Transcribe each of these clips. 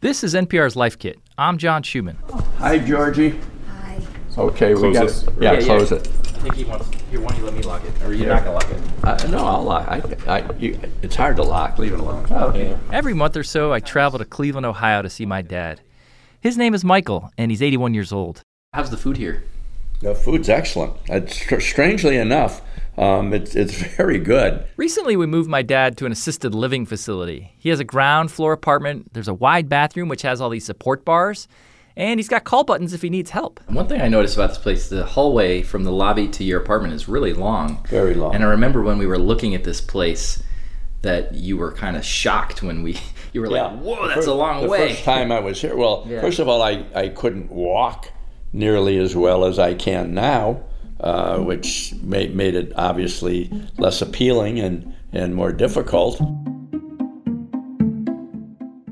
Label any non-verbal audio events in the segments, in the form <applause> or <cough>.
This is NPR's Life Kit. I'm John Schumann. Hi, Georgie. Hi. Okay, we Close got this? yeah, Yeah, yeah. close it. I think he wants. Here, why don't you let me lock it? Or you're not gonna lock it? Uh, no, I'll lock. I, I, you, it's hard to lock. Leave it alone. Okay. Every month or so, I travel to Cleveland, Ohio to see my dad. His name is Michael, and he's 81 years old. How's the food here? The food's excellent. It's, str- strangely enough, um, it's it's <laughs> very good. Recently, we moved my dad to an assisted living facility. He has a ground floor apartment. There's a wide bathroom which has all these support bars, and he's got call buttons if he needs help. One thing I noticed about this place, the hallway from the lobby to your apartment is really long. Very long. And I remember when we were looking at this place that you were kind of shocked when we <laughs> you were like, "Whoa, that's fir- a long way." the way." first time I was here, well, <laughs> Yeah. first of all, I, I couldn't walk nearly as well as I can now, uh, which made, made it obviously less appealing and, and more difficult.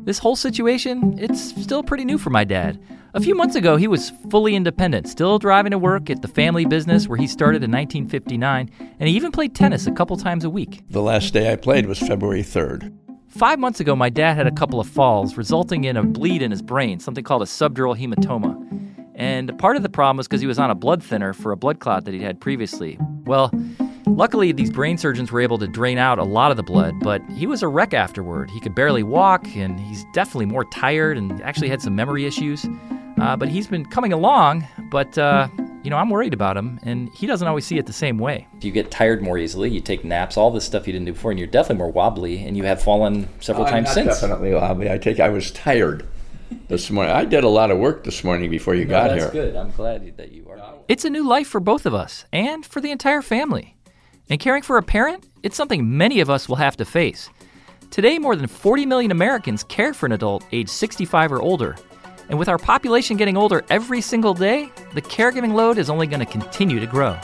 This whole situation, it's still pretty new for my dad. A few months ago, he was fully independent, still driving to work at the family business where he started in 1959, and he even played tennis a couple times a week. The last day I played was February 3rd. Five months ago, my dad had a couple of falls, resulting in a bleed in his brain, something called a subdural hematoma. And part of the problem was because he was on a blood thinner for a blood clot that he'd had previously. Well, luckily, these brain surgeons were able to drain out a lot of the blood, but he was a wreck afterward. He could barely walk, and he's definitely more tired and actually had some memory issues. Uh, but he's been coming along, but, uh, you know, I'm worried about him, and he doesn't always see it the same way. You get tired more easily, you take naps, all this stuff you didn't do before, and you're definitely more wobbly, and you have fallen several I'm times since. Definitely, Bobby. I take. I was tired this morning. I did a lot of work this morning before you got that's here. good. I'm glad that you are. It's a new life for both of us and for the entire family. And caring for a parent, it's something many of us will have to face. Today, more than 40 million Americans care for an adult age 65 or older. And with our population getting older every single day, the caregiving load is only going to continue to grow.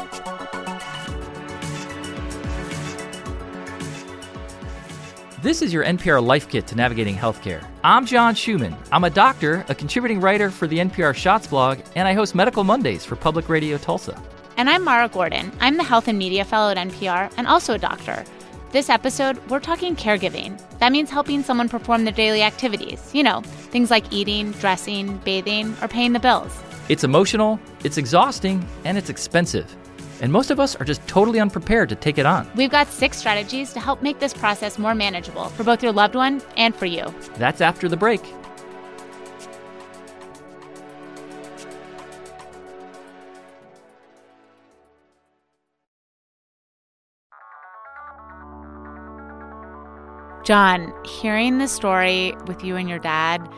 This is your NPR Life Kit to navigating healthcare. I'm John Schumann. I'm a doctor, a contributing writer for the NPR Shots blog, and I host Medical Mondays for Public Radio Tulsa. And I'm Mara Gordon. I'm the Health and Media Fellow at NPR and also a doctor. This episode, we're talking caregiving. That means helping someone perform their daily activities. You know, things like eating, dressing, bathing, or paying the bills. It's emotional, it's exhausting, and it's expensive. And most of us are just totally unprepared to take it on. We've got six strategies to help make this process more manageable for both your loved one and for you. That's after the break. John, hearing the story with you and your dad,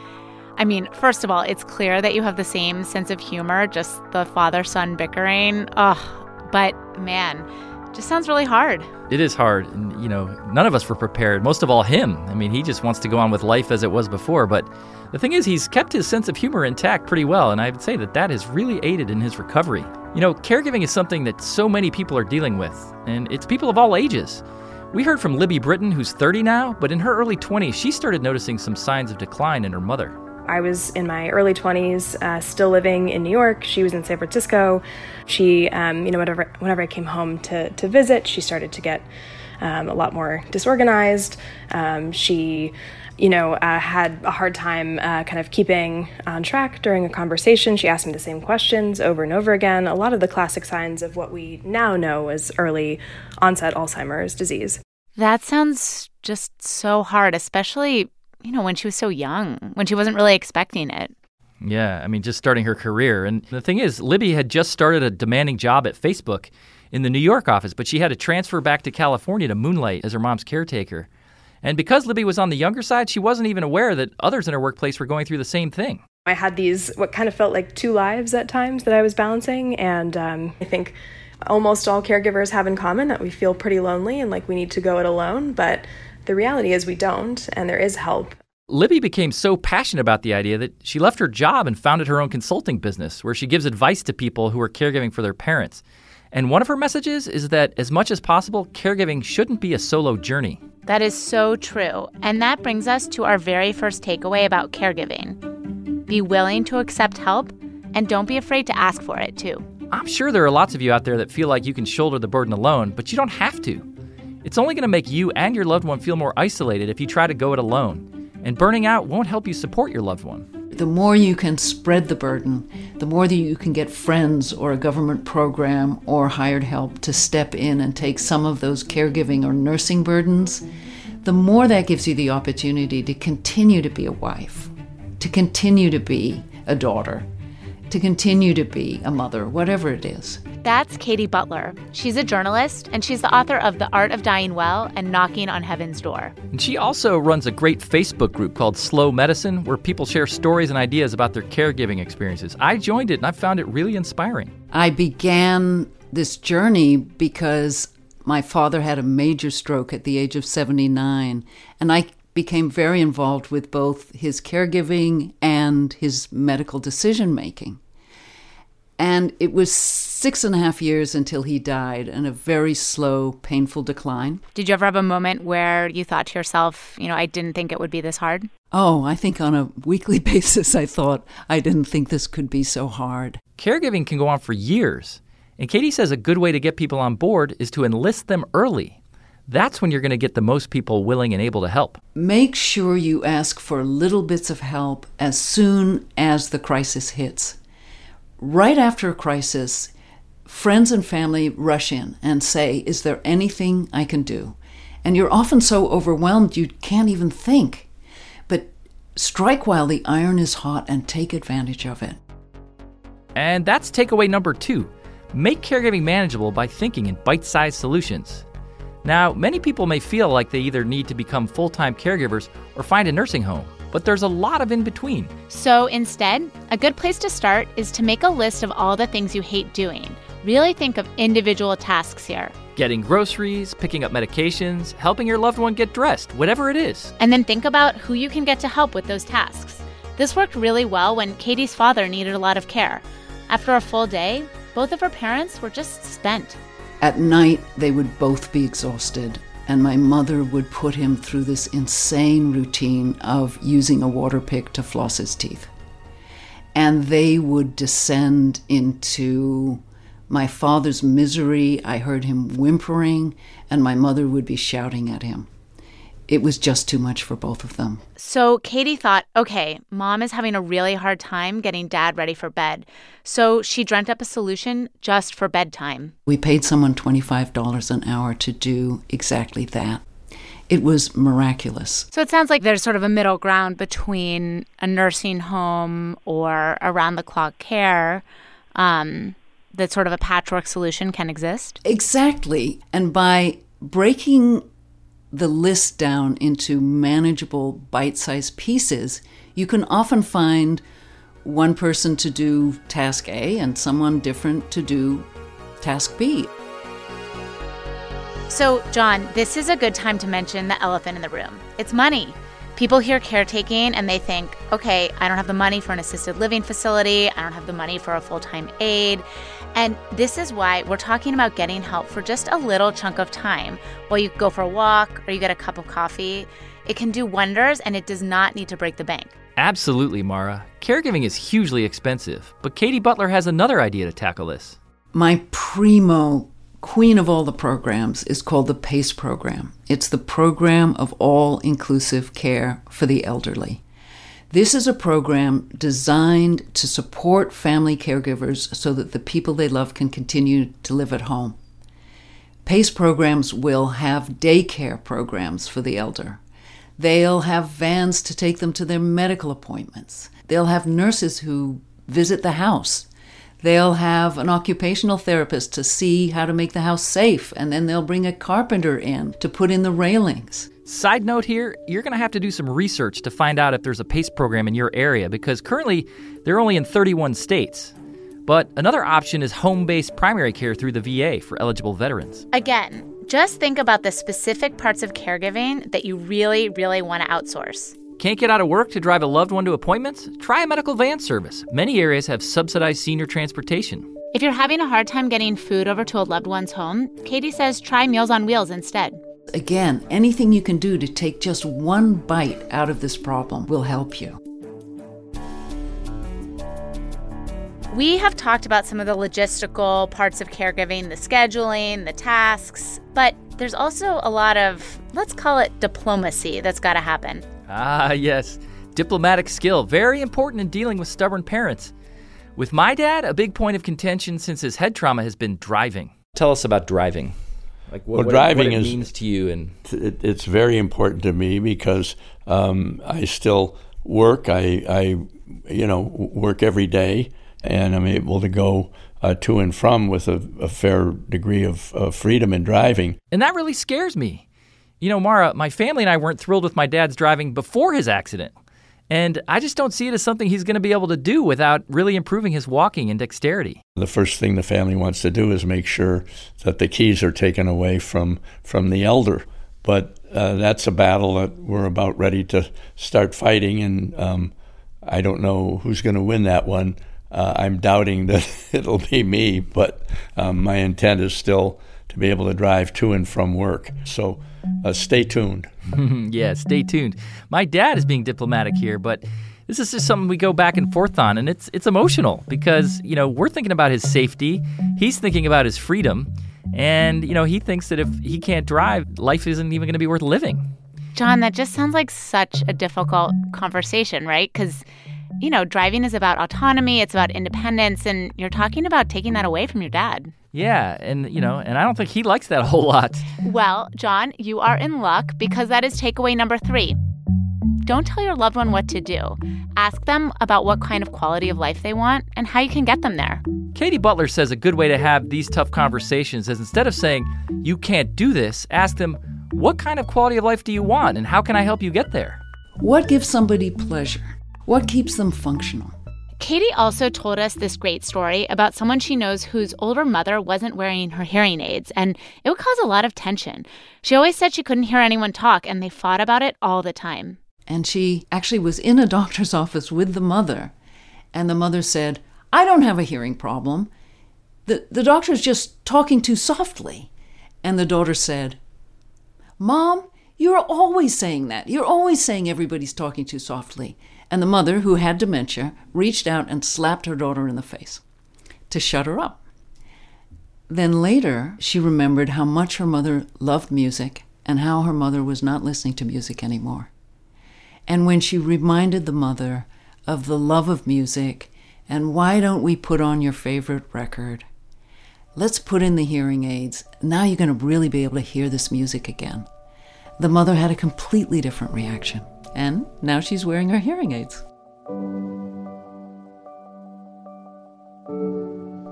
I mean, first of all, it's clear that you have the same sense of humor, just the father son bickering. Ugh, but man, just sounds really hard. It is hard, and you know, none of us were prepared. Most of all, him. I mean, he just wants to go on with life as it was before. But the thing is, he's kept his sense of humor intact pretty well, and I would say that that has really aided in his recovery. You know, caregiving is something that so many people are dealing with, and it's people of all ages. We heard from Libby Britton, who's 30 now, but in her early 20s, she started noticing some signs of decline in her mother. I was in my early 20s, uh, still living in New York. She was in San Francisco. She, um, you know, whenever, whenever I came home to, to visit, she started to get um, a lot more disorganized. Um, she, you know, uh, had a hard time uh, kind of keeping on track during a conversation. She asked me the same questions over and over again. A lot of the classic signs of what we now know as early onset Alzheimer's disease. That sounds just so hard, especially, you know, when she was so young, when she wasn't really expecting it. Yeah, I mean, just starting her career. And the thing is, Libby had just started a demanding job at Facebook in the New York office, but she had to transfer back to California to moonlight as her mom's caretaker. And because Libby was on the younger side, she wasn't even aware that others in her workplace were going through the same thing. I had these, what kind of felt like two lives at times that I was balancing. And um, I think almost all caregivers have in common that we feel pretty lonely and like we need to go it alone. But the reality is we don't, and there is help. Libby became so passionate about the idea that she left her job and founded her own consulting business where she gives advice to people who are caregiving for their parents. And one of her messages is that as much as possible, caregiving shouldn't be a solo journey. That is so true. And that brings us to our very first takeaway about caregiving be willing to accept help and don't be afraid to ask for it too. I'm sure there are lots of you out there that feel like you can shoulder the burden alone, but you don't have to. It's only going to make you and your loved one feel more isolated if you try to go it alone. And burning out won't help you support your loved one. The more you can spread the burden, the more that you can get friends or a government program or hired help to step in and take some of those caregiving or nursing burdens, the more that gives you the opportunity to continue to be a wife, to continue to be a daughter, to continue to be a mother, whatever it is. That's Katy Butler. She's a journalist, and she's the author of The Art of Dying Well and Knocking on Heaven's Door. And she also runs a great Facebook group called Slow Medicine, where people share stories and ideas about their caregiving experiences. I joined it and I found it really inspiring. I began this journey because my father had a major stroke at the age of 79, and I became very involved with both his caregiving and his medical decision making. And it was six and a half years until he died and a very slow, painful decline. Did you ever have a moment where you thought to yourself, you know, I didn't think it would be this hard? Oh, I think on a weekly <laughs> basis, I thought, I didn't think this could be so hard. Caregiving can go on for years. And Katy says a good way to get people on board is to enlist them early. That's when you're going to get the most people willing and able to help. Make sure you ask for little bits of help as soon as the crisis hits right after a crisis, friends and family rush in and say, Is there anything I can do? And you're often so overwhelmed you can't even think. But strike while the iron is hot and take advantage of it. And that's takeaway number two make caregiving manageable by thinking in bite sized solutions. Now, many people may feel like they either need to become full time caregivers or find a nursing home but there's a lot of in between. So instead, a good place to start is to make a list of all the things you hate doing. Really think of individual tasks here. Getting groceries, picking up medications, helping your loved one get dressed, whatever it is. And then think about who you can get to help with those tasks. This worked really well when Katy's father needed a lot of care. After a full day, both of her parents were just spent. At night, they would both be exhausted and my mother would put him through this insane routine of using a Waterpik to floss his teeth. And they would descend into my father's misery. I heard him whimpering, and my mother would be shouting at him it was just too much for both of them. So Katy thought, okay, mom is having a really hard time getting dad ready for bed. So she dreamt up a solution just for bedtime. We paid someone $25 an hour to do exactly that. It was miraculous. So it sounds like there's sort of a middle ground between a nursing home or around the clock care. Um, that sort of a patchwork solution can exist? Exactly. And by breaking the list down into manageable bite sized pieces, you can often find one person to do task A and someone different to do task B. So, John, this is a good time to mention the elephant in the room. It's money. People hear caretaking and they think, okay, I don't have the money for an assisted living facility, I don't have the money for a full time aide. And this is why we're talking about getting help for just a little chunk of time while you go for a walk or you get a cup of coffee. It can do wonders and it does not need to break the bank. Absolutely, Mara. Caregiving is hugely expensive, but Katy Butler has another idea to tackle this. My primo queen of all the programs is called the PACE program. It's the program of all inclusive care for the elderly. This is a program designed to support family caregivers so that the people they love can continue to live at home. PACE programs will have daycare programs for the elder. They'll have vans to take them to their medical appointments. They'll have nurses who visit the house. They'll have an occupational therapist to see how to make the house safe, and then they'll bring a carpenter in to put in the railings. Side note here, you're going to have to do some research to find out if there's a PACE program in your area because currently they're only in 31 states. But another option is home based primary care through the VA for eligible veterans. Again, just think about the specific parts of caregiving that you really, really want to outsource. Can't get out of work to drive a loved one to appointments? Try a medical van service. Many areas have subsidized senior transportation. If you're having a hard time getting food over to a loved one's home, Katy says try Meals on Wheels instead. Again, anything you can do to take just one bite out of this problem will help you. We have talked about some of the logistical parts of caregiving, the scheduling, the tasks, but there's also a lot of, let's call it diplomacy, that's got to happen. Ah, yes. Diplomatic skill, very important in dealing with stubborn parents. With my dad, a big point of contention since his head trauma has been driving. Tell us about driving. Like what, Well, what- driving what it is- means to you and it, it's very important to me because um, I still work. I, I, you know, work every day, and I'm able to go uh, to and from with a, a fair degree of, of freedom in driving. And that really scares me. You know, Mara, my family and I weren't thrilled with my dad's driving before his accident. And I just don't see it as something he's going to be able to do without really improving his walking and dexterity. The first thing the family wants to do is make sure that the keys are taken away from from the elder. But uh, that's a battle that we're about ready to start fighting, and um, I don't know who's going to win that one. Uh, I'm doubting <laughs> that it'll be me, but um, my intent is still to be able to drive to and from work. So uh, stay tuned. <laughs> yeah, stay tuned. My dad is being diplomatic here, but this is just something we go back and forth on, and it's it's emotional because you know we're thinking about his safety, he's thinking about his freedom, and you know he thinks that if he can't drive, life isn't even going to be worth living. John, that just sounds like such a difficult conversation, right? Because, you know, driving is about autonomy, it's about independence, and you're talking about taking that away from your dad. Yeah, mm-hmm. and you know, mm-hmm. and I don't think he likes that a whole lot. Well, John, you are in luck because that is takeaway number three. Don't tell your loved one what to do. Ask them about what kind of quality of life they want and how you can get them there. Katy Butler says a good way to have these tough conversations is instead of saying, you can't do this, ask them, what kind of quality of life do you want and how can I help you get there? What gives somebody pleasure? What keeps them functional? Katy also told us this great story about someone she knows whose older mother wasn't wearing her hearing aids, and it would cause a lot of tension. She always said she couldn't hear anyone talk, and they fought about it all the time. And she actually was in a doctor's office with the mother, and the mother said, I don't have a hearing problem. The, the doctor's just talking too softly. And the daughter said, Mom, you're always saying that. You're always saying everybody's talking too softly. And the mother, who had dementia, reached out and slapped her daughter in the face to shut her up. Then later, she remembered how much her mother loved music and how her mother was not listening to music anymore. And when she reminded the mother of the love of music and why don't we put on your favorite record? Let's put in the hearing aids. Now you're going to really be able to hear this music again. The mother had a completely different reaction. And now she's wearing her hearing aids.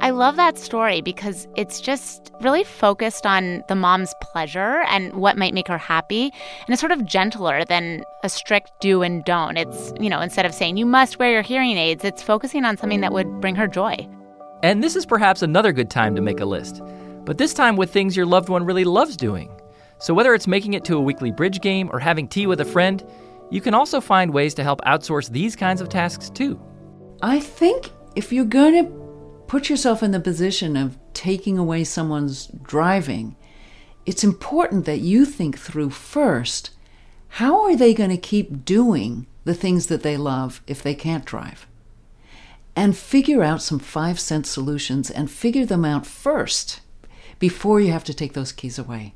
I love that story because it's just really focused on the mom's pleasure and what might make her happy. And it's sort of gentler than a strict do and don't. It's, you know, instead of saying you must wear your hearing aids, it's focusing on something that would bring her joy. And this is perhaps another good time to make a list, but this time with things your loved one really loves doing. So whether it's making it to a weekly bridge game or having tea with a friend, you can also find ways to help outsource these kinds of tasks too. I think if you're going to put yourself in the position of taking away someone's driving, it's important that you think through first how are they going to keep doing the things that they love if they can't drive? And figure out some five cent solutions and figure them out first before you have to take those keys away.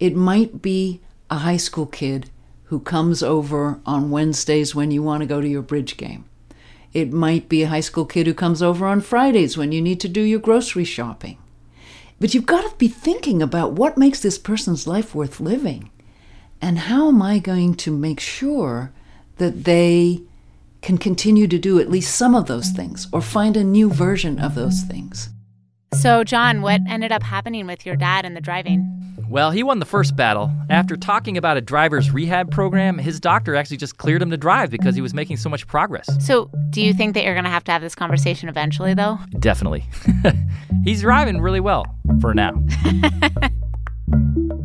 It might be a high school kid who comes over on Wednesdays when you want to go to your bridge game. It might be a high school kid who comes over on Fridays when you need to do your grocery shopping. But you've got to be thinking about what makes this person's life worth living. And how am I going to make sure that they can continue to do at least some of those things or find a new version of those things? So, John, what ended up happening with your dad and the driving? Well, he won the first battle. After talking about a driver's rehab program, his doctor actually just cleared him to drive because he was making so much progress. So, do you think that you're going to have to have this conversation eventually, though? Definitely. <laughs> He's driving really well for now. <laughs>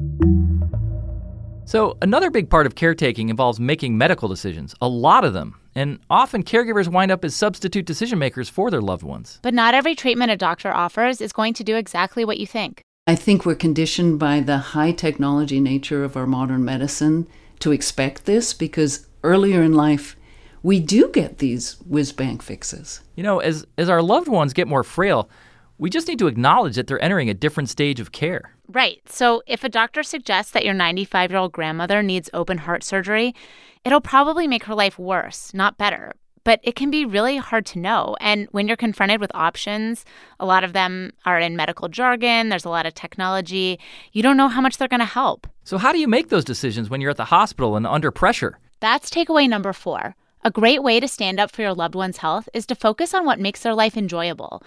so, another big part of caretaking involves making medical decisions, a lot of them. And often caregivers wind up as substitute decision makers for their loved ones. But not every treatment a doctor offers is going to do exactly what you think. I think we're conditioned by the high technology nature of our modern medicine to expect this because earlier in life, we do get these whiz bang fixes. You know, as, as our loved ones get more frail, We just need to acknowledge that they're entering a different stage of care. Right. So if a doctor suggests that your 95 year old grandmother needs open heart surgery, it'll probably make her life worse, not better. But it can be really hard to know. And when you're confronted with options, a lot of them are in medical jargon, there's a lot of technology. You don't know how much they're going to help. So, how do you make those decisions when you're at the hospital and under pressure? That's takeaway number four. A great way to stand up for your loved one's health is to focus on what makes their life enjoyable.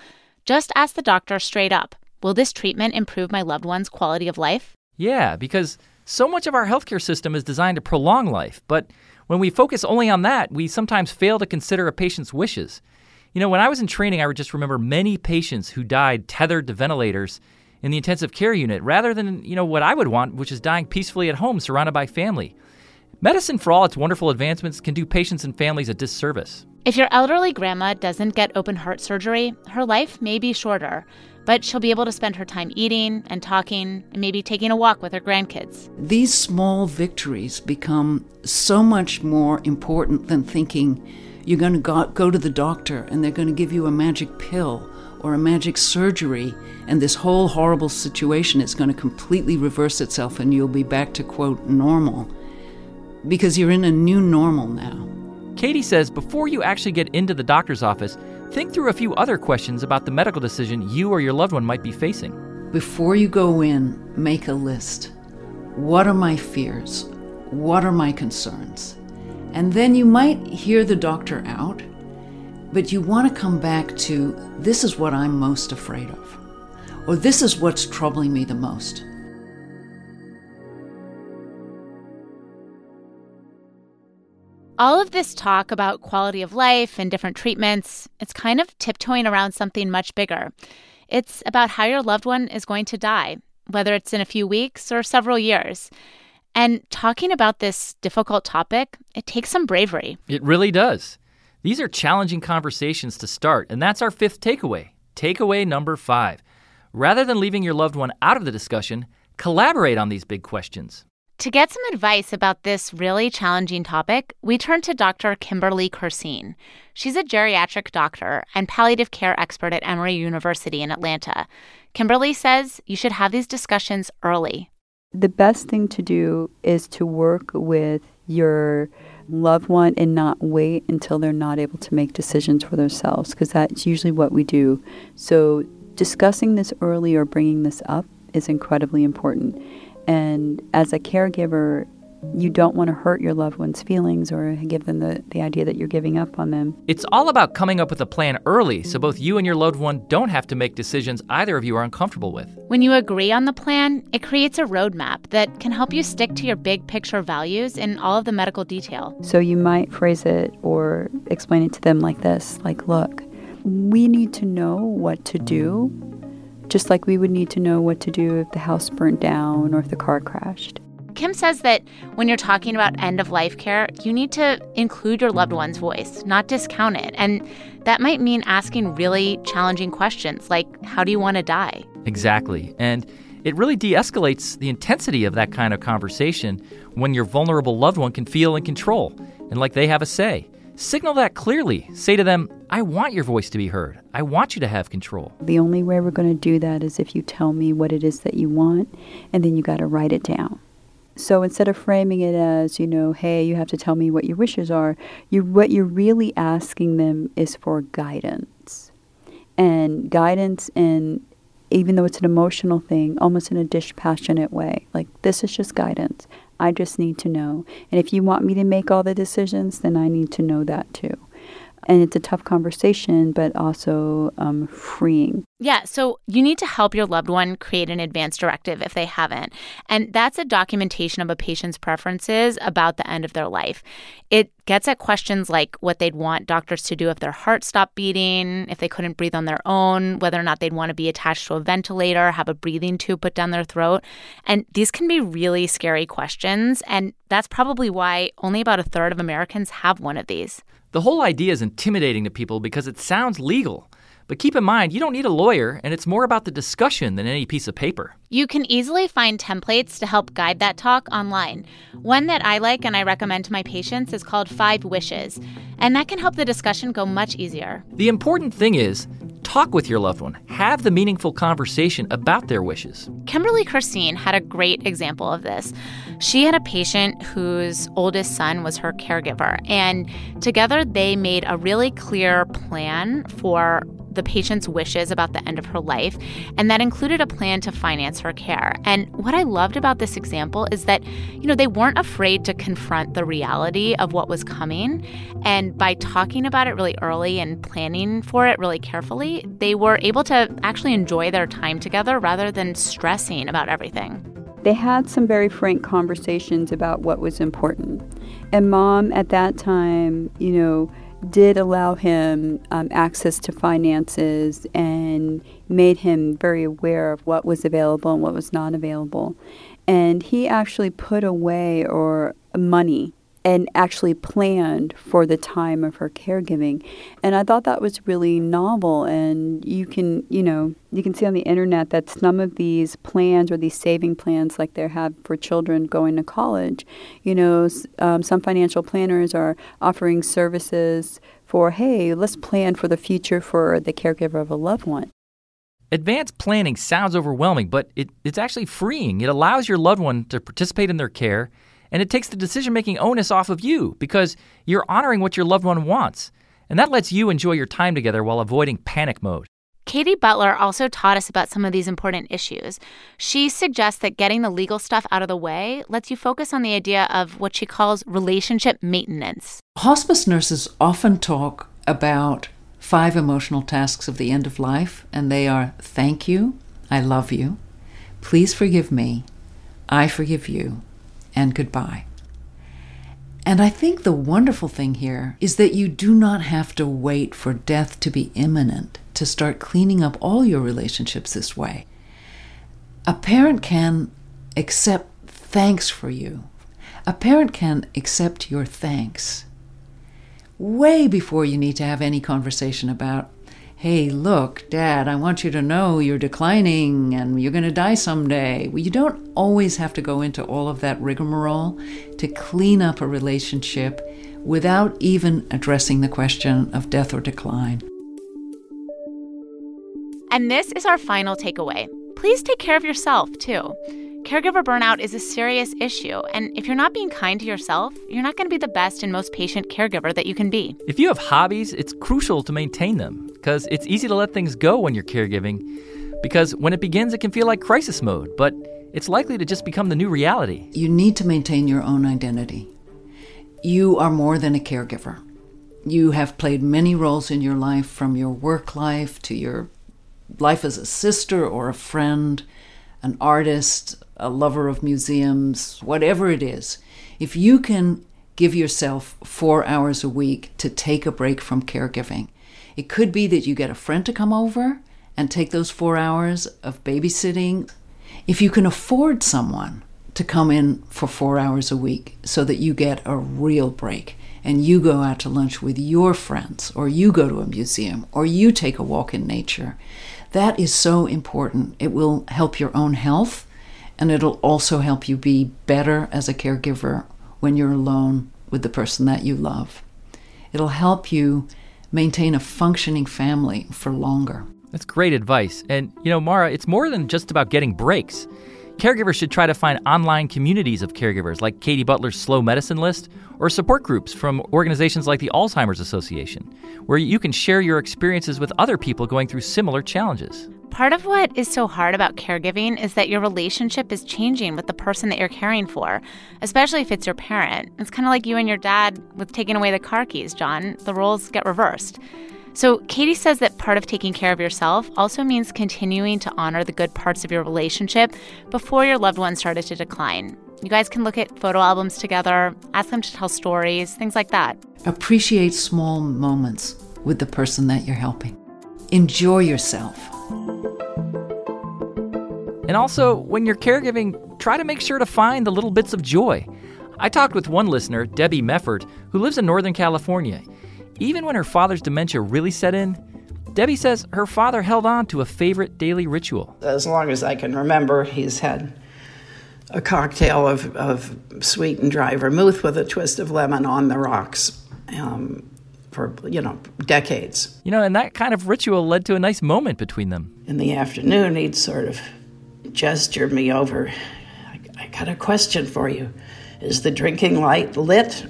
Just ask the doctor straight up Will this treatment improve my loved one's quality of life? Yeah, because so much of our healthcare system is designed to prolong life, but when we focus only on that, we sometimes fail to consider a patient's wishes. You know, when I was in training, I would just remember many patients who died tethered to ventilators in the intensive care unit rather than, you know, what I would want, which is dying peacefully at home surrounded by family. Medicine, for all its wonderful advancements, can do patients and families a disservice. If your elderly grandma doesn't get open heart surgery, her life may be shorter, but she'll be able to spend her time eating and talking and maybe taking a walk with her grandkids. These small victories become so much more important than thinking you're going to go, go to the doctor and they're going to give you a magic pill or a magic surgery, and this whole horrible situation is going to completely reverse itself and you'll be back to, quote, normal because you're in a new normal now. Katy says before you actually get into the doctor's office, think through a few other questions about the medical decision you or your loved one might be facing. Before you go in, make a list. What are my fears? What are my concerns? And then you might hear the doctor out, but you want to come back to this is what I'm most afraid of, or this is what's troubling me the most. All of this talk about quality of life and different treatments, it's kind of tiptoeing around something much bigger. It's about how your loved one is going to die, whether it's in a few weeks or several years. And talking about this difficult topic, it takes some bravery. It really does. These are challenging conversations to start, and that's our fifth takeaway. Takeaway number five. Rather than leaving your loved one out of the discussion, collaborate on these big questions. To get some advice about this really challenging topic, we turn to Dr. Kimberly Curseen. She's a geriatric doctor and palliative care expert at Emory University in Atlanta. Kimberly says you should have these discussions early. The best thing to do is to work with your loved one and not wait until they're not able to make decisions for themselves, because that's usually what we do. So, discussing this early or bringing this up is incredibly important. And as a caregiver, you don't want to hurt your loved one's feelings or give them the, the idea that you're giving up on them. It's all about coming up with a plan early so both you and your loved one don't have to make decisions either of you are uncomfortable with. When you agree on the plan, it creates a roadmap that can help you stick to your big picture values in all of the medical detail. So you might phrase it or explain it to them like this like, look, we need to know what to do just like we would need to know what to do if the house burnt down or if the car crashed. Kim says that when you're talking about end of life care, you need to include your loved one's voice, not discount it. And that might mean asking really challenging questions like, How do you want to die? Exactly. And it really de escalates the intensity of that kind of conversation when your vulnerable loved one can feel in control and like they have a say. Signal that clearly. Say to them, I want your voice to be heard. I want you to have control. The only way we're going to do that is if you tell me what it is that you want, and then you got to write it down. So instead of framing it as, you know, hey, you have to tell me what your wishes are, you what you're really asking them is for guidance. And guidance in even though it's an emotional thing, almost in a dispassionate way. Like this is just guidance. I just need to know. And if you want me to make all the decisions, then I need to know that too. And it's a tough conversation, but also um, freeing. Yeah, so you need to help your loved one create an advance directive if they haven't. And that's a documentation of a patient's preferences about the end of their life. It gets at questions like what they'd want doctors to do if their heart stopped beating, if they couldn't breathe on their own, whether or not they'd want to be attached to a ventilator, have a breathing tube put down their throat. And these can be really scary questions. And that's probably why only about a third of Americans have one of these. The whole idea is intimidating to people because it sounds legal. But keep in mind, you don't need a lawyer, and it's more about the discussion than any piece of paper. You can easily find templates to help guide that talk online. One that I like and I recommend to my patients is called Five Wishes, and that can help the discussion go much easier. The important thing is Talk with your loved one. Have the meaningful conversation about their wishes. Kimberly Curseen had a great example of this. She had a patient whose oldest son was her caregiver, and together they made a really clear plan for the patient's wishes about the end of her life, and that included a plan to finance her care. And what I loved about this example is that, you know, they weren't afraid to confront the reality of what was coming. And by talking about it really early and planning for it really carefully, they were able to actually enjoy their time together rather than stressing about everything. They had some very frank conversations about what was important. And mom, at that time, you know, did allow him um, access to finances and made him very aware of what was available and what was not available. And he actually put away or money and actually planned for the time of her caregiving. And I thought that was really novel. And you can, you know, you can see on the internet that some of these plans or these saving plans, like they have for children going to college, you know, um, some financial planners are offering services for, hey, let's plan for the future for the caregiver of a loved one. Advanced planning sounds overwhelming, but it, it's actually freeing. It allows your loved one to participate in their care and it takes the decision making onus off of you because you're honoring what your loved one wants. And that lets you enjoy your time together while avoiding panic mode. Katy Butler also taught us about some of these important issues. She suggests that getting the legal stuff out of the way lets you focus on the idea of what she calls relationship maintenance. Hospice nurses often talk about five emotional tasks of the end of life, and they are thank you, I love you, please forgive me, I forgive you, and goodbye. And I think the wonderful thing here is that you do not have to wait for death to be imminent to start cleaning up all your relationships this way. A parent can accept thanks for you. A parent can accept your thanks way before you need to have any conversation about hey, look, Dad, I want you to know you're declining and you're going to die someday. Well, you don't always have to go into all of that rigmarole to clean up a relationship without even addressing the question of death or decline. And this is our final takeaway. Please take care of yourself, too. Caregiver burnout is a serious issue, and if you're not being kind to yourself, you're not going to be the best and most patient caregiver that you can be. If you have hobbies, it's crucial to maintain them because it's easy to let things go when you're caregiving because when it begins, it can feel like crisis mode, but it's likely to just become the new reality. You need to maintain your own identity. You are more than a caregiver. You have played many roles in your life, from your work life to your life as a sister or a friend, an artist, a lover of museums, whatever it is, if you can give yourself four hours a week to take a break from caregiving, it could be that you get a friend to come over and take those four hours of babysitting. If you can afford someone to come in for four hours a week so that you get a real break and you go out to lunch with your friends, or you go to a museum, or you take a walk in nature, that is so important. It will help your own health and it'll also help you be better as a caregiver when you're alone with the person that you love. It'll help you maintain a functioning family for longer. That's great advice. And, you know, Mara, it's more than just about getting breaks. Caregivers should try to find online communities of caregivers like Katy Butler's Slow Medicine List or support groups from organizations like the Alzheimer's Association, where you can share your experiences with other people going through similar challenges. Part of what is so hard about caregiving is that your relationship is changing with the person that you're caring for, especially if it's your parent. It's kind of like you and your dad with taking away the car keys, John. The roles get reversed. So, Katy says that part of taking care of yourself also means continuing to honor the good parts of your relationship before your loved one started to decline. You guys can look at photo albums together, ask them to tell stories, things like that. Appreciate small moments with the person that you're helping. Enjoy yourself. And also, when you're caregiving, try to make sure to find the little bits of joy. I talked with one listener, Debbie Meffert, who lives in Northern California. Even when her father's dementia really set in, Debbie says her father held on to a favorite daily ritual. As long as I can remember, he's had a cocktail of, of sweet and dry vermouth with a twist of lemon on the rocks um, for you know decades. You know, and that kind of ritual led to a nice moment between them. In the afternoon, he'd sort of gesture me over. I, I got a question for you. Is the drinking light lit?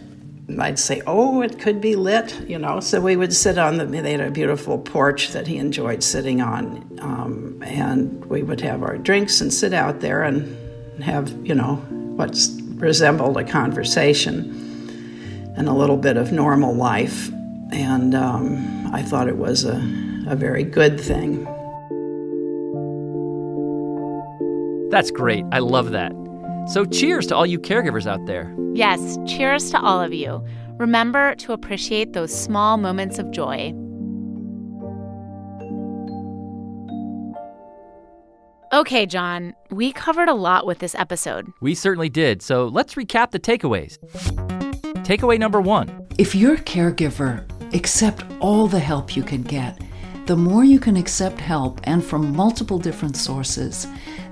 I'd say, "Oh, it could be lit," you know. So we would sit on the. They had a beautiful porch that he enjoyed sitting on, um, and we would have our drinks and sit out there and have, you know, what resembled a conversation and a little bit of normal life. And um, I thought it was a, a very good thing. That's great. I love that. So, cheers to all you caregivers out there. Yes, cheers to all of you. Remember to appreciate those small moments of joy. Okay, John, we covered a lot with this episode. We certainly did. So, let's recap the takeaways. Takeaway number one If you're a caregiver, accept all the help you can get. The more you can accept help and from multiple different sources,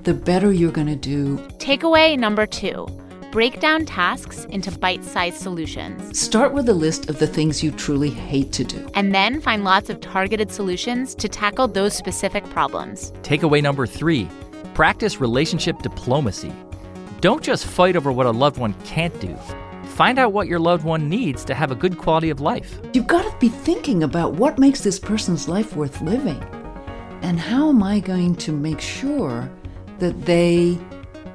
the better you're going to do. Takeaway number two break down tasks into bite sized solutions. Start with a list of the things you truly hate to do. And then find lots of targeted solutions to tackle those specific problems. Takeaway number three practice relationship diplomacy. Don't just fight over what a loved one can't do. Find out what your loved one needs to have a good quality of life. You've got to be thinking about what makes this person's life worth living. And how am I going to make sure that they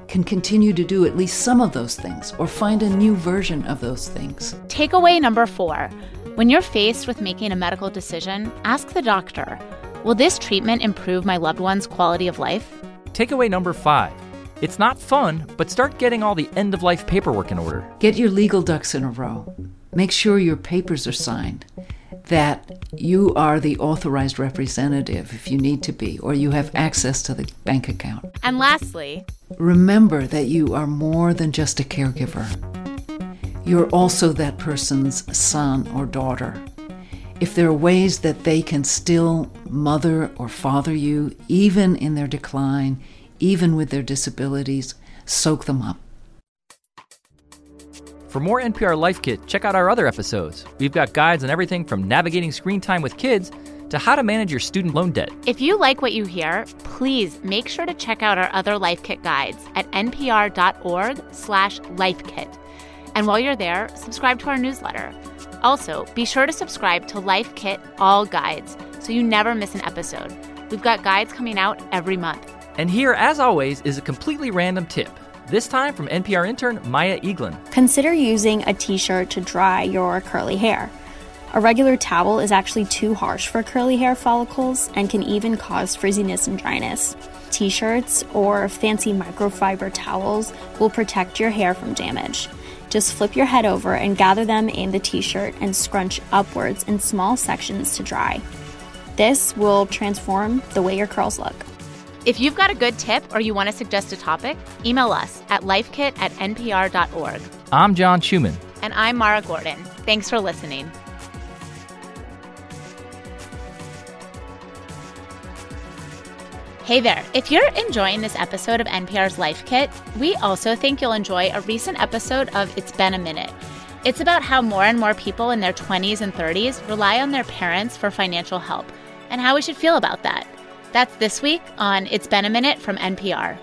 can continue to do at least some of those things or find a new version of those things? Takeaway number four when you're faced with making a medical decision, ask the doctor Will this treatment improve my loved one's quality of life? Takeaway number five it's not fun, but start getting all the end of life paperwork in order. Get your legal ducks in a row. Make sure your papers are signed, that you are the authorized representative if you need to be, or you have access to the bank account. And lastly, remember that you are more than just a caregiver. You're also that person's son or daughter. If there are ways that they can still mother or father you, even in their decline, even with their disabilities, soak them up. For more NPR Life Kit, check out our other episodes. We've got guides on everything from navigating screen time with kids to how to manage your student loan debt. If you like what you hear, please make sure to check out our other Life Kit guides at npr.org/lifekit. And while you're there, subscribe to our newsletter. Also, be sure to subscribe to Life Kit All Guides so you never miss an episode. We've got guides coming out every month. And here, as always, is a completely random tip. This time from NPR intern Maya Eaglin. Consider using a t shirt to dry your curly hair. A regular towel is actually too harsh for curly hair follicles and can even cause frizziness and dryness. T shirts or fancy microfiber towels will protect your hair from damage. Just flip your head over and gather them in the t shirt and scrunch upwards in small sections to dry. This will transform the way your curls look. If you've got a good tip or you want to suggest a topic, email us at lifekit at npr.org. I'm John Schumann. And I'm Mara Gordon. Thanks for listening. Hey there. If you're enjoying this episode of NPR's Life Kit, we also think you'll enjoy a recent episode of It's Been a Minute. It's about how more and more people in their 20s and 30s rely on their parents for financial help and how we should feel about that. That's this week on It's Been a Minute from NPR.